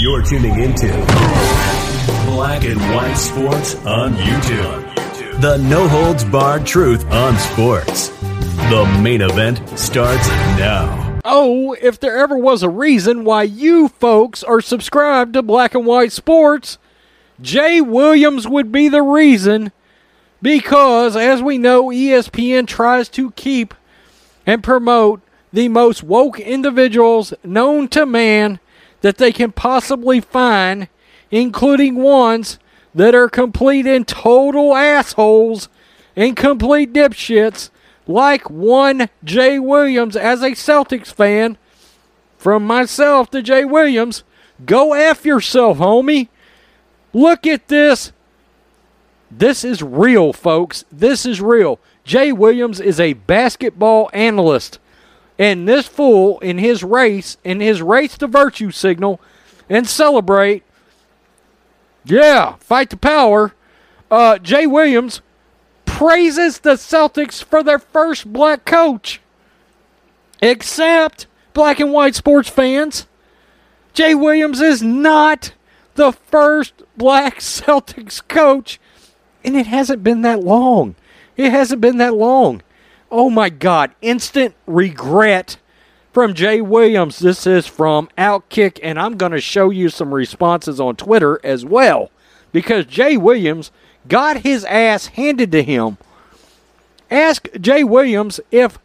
You're tuning into Black and White Sports on YouTube. The no holds barred truth on sports. The main event starts now. Oh, if there ever was a reason why you folks are subscribed to Black and White Sports, Jay Williams would be the reason. Because, as we know, ESPN tries to keep and promote the most woke individuals known to man that they can possibly find, including ones that are complete and total assholes and complete dipshits, like one Jay Williams as a Celtics fan. From myself to Jay Williams, go F yourself, homie. Look at this. This is real, folks. This is real. Jay Williams is a basketball analyst. And this fool, in his race, in his race to virtue signal and celebrate, yeah, fight the power, uh, Jay Williams praises the Celtics for their first black coach. Except, black and white sports fans, Jay Williams is not the first black Celtics coach, and it hasn't been that long. It hasn't been that long. Oh my God, instant regret from Jay Williams. This is from Outkick, and I'm going to show you some responses on Twitter as well because Jay Williams got his ass handed to him. Ask Jay Williams if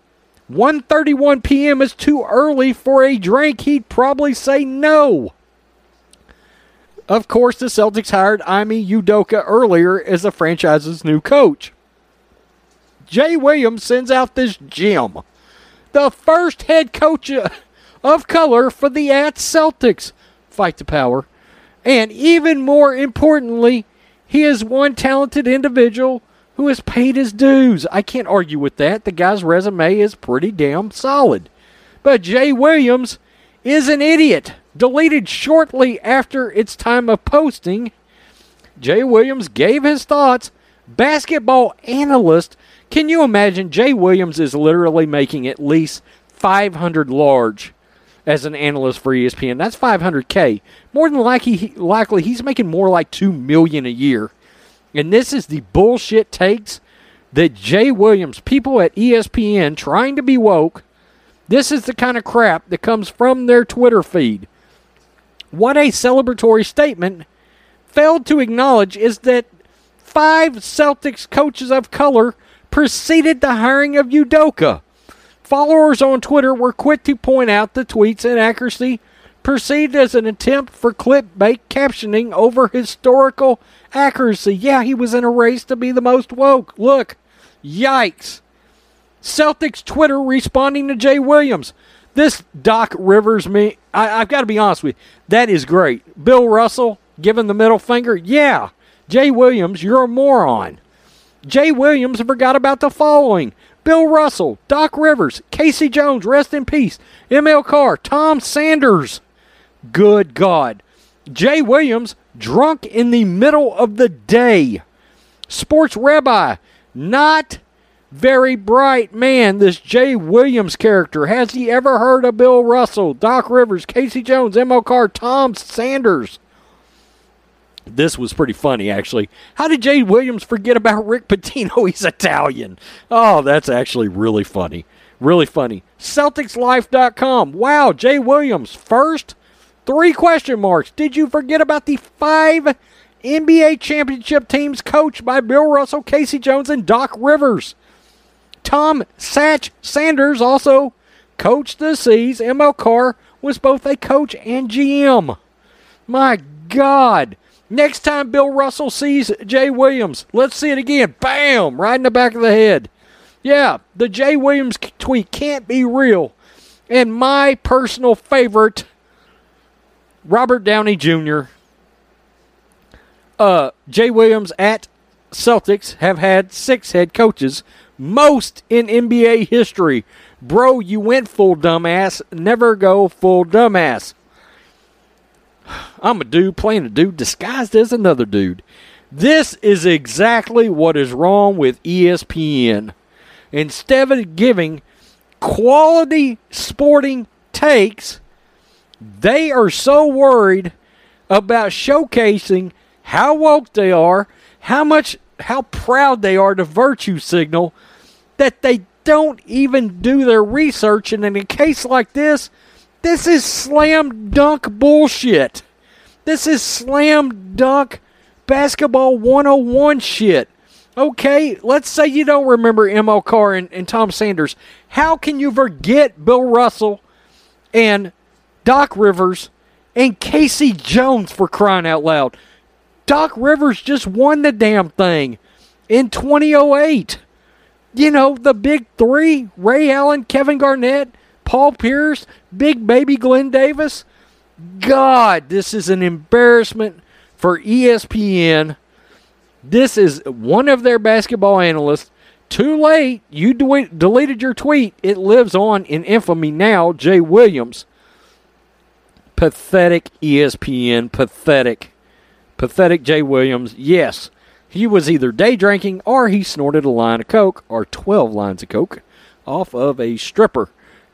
1:31 p.m. is too early for a drink. He'd probably say no. Of course, the Celtics hired Ime Udoka earlier as the franchise's new coach. Jay Williams sends out this gem. The first head coach of color for the at Celtics. Fight the power. And even more importantly, he is one talented individual who has paid his dues. I can't argue with that. The guy's resume is pretty damn solid. But Jay Williams is an idiot. Deleted shortly after its time of posting, Jay Williams gave his thoughts. Basketball analyst. Can you imagine? Jay Williams is literally making at least 500 large as an analyst for ESPN. That's 500k. More than likely, likely he's making more like two million a year. And this is the bullshit takes that Jay Williams, people at ESPN trying to be woke, this is the kind of crap that comes from their Twitter feed. What a celebratory statement failed to acknowledge is that five Celtics coaches of color preceded the hiring of Udoka. Followers on Twitter were quick to point out the tweet's inaccuracy, perceived as an attempt for clickbait captioning over historical accuracy. Yeah, he was in a race to be the most woke. Look, yikes. Celtics Twitter responding to Jay Williams. This Doc Rivers me, I, I've got to be honest with you, that is great. Bill Russell giving the middle finger. Yeah, Jay Williams, you're a moron. Jay Williams forgot about the following Bill Russell, Doc Rivers, Casey Jones, rest in peace, ML Carr, Tom Sanders. Good God. Jay Williams, drunk in the middle of the day. Sports Rabbi, not very bright man, this Jay Williams character. Has he ever heard of Bill Russell, Doc Rivers, Casey Jones, ML Carr, Tom Sanders? This was pretty funny, actually. How did Jay Williams forget about Rick Pitino? He's Italian. Oh, that's actually really funny. Really funny. CelticsLife.com. Wow, Jay Williams, first? Three question marks. Did you forget about the five NBA championship teams coached by Bill Russell, Casey Jones, and Doc Rivers? Tom Satch Sanders also coached the C's. ML Carr was both a coach and GM. My God. Next time Bill Russell sees Jay Williams, let's see it again. Bam! Right in the back of the head. Yeah, the Jay Williams tweet can't be real. And my personal favorite, Robert Downey Jr., Uh, Jay Williams at Celtics have had six head coaches, most in NBA history. Bro, you went full dumbass. Never go full dumbass. I'm a dude playing a dude disguised as another dude. This is exactly what is wrong with ESPN. Instead of giving quality sporting takes, they are so worried about showcasing how woke they are, how much how proud they are to virtue signal that they don't even do their research and in a case like this, this is slam dunk bullshit. This is slam dunk basketball 101 shit. Okay, let's say you don't remember ML Carr and, and Tom Sanders. How can you forget Bill Russell and Doc Rivers and Casey Jones for crying out loud? Doc Rivers just won the damn thing in 2008. You know, the big three Ray Allen, Kevin Garnett, Paul Pierce, Big Baby Glenn Davis. God, this is an embarrassment for ESPN. This is one of their basketball analysts. Too late. You de- deleted your tweet. It lives on in infamy now. Jay Williams. Pathetic ESPN. Pathetic. Pathetic Jay Williams. Yes, he was either day drinking or he snorted a line of Coke or 12 lines of Coke off of a stripper.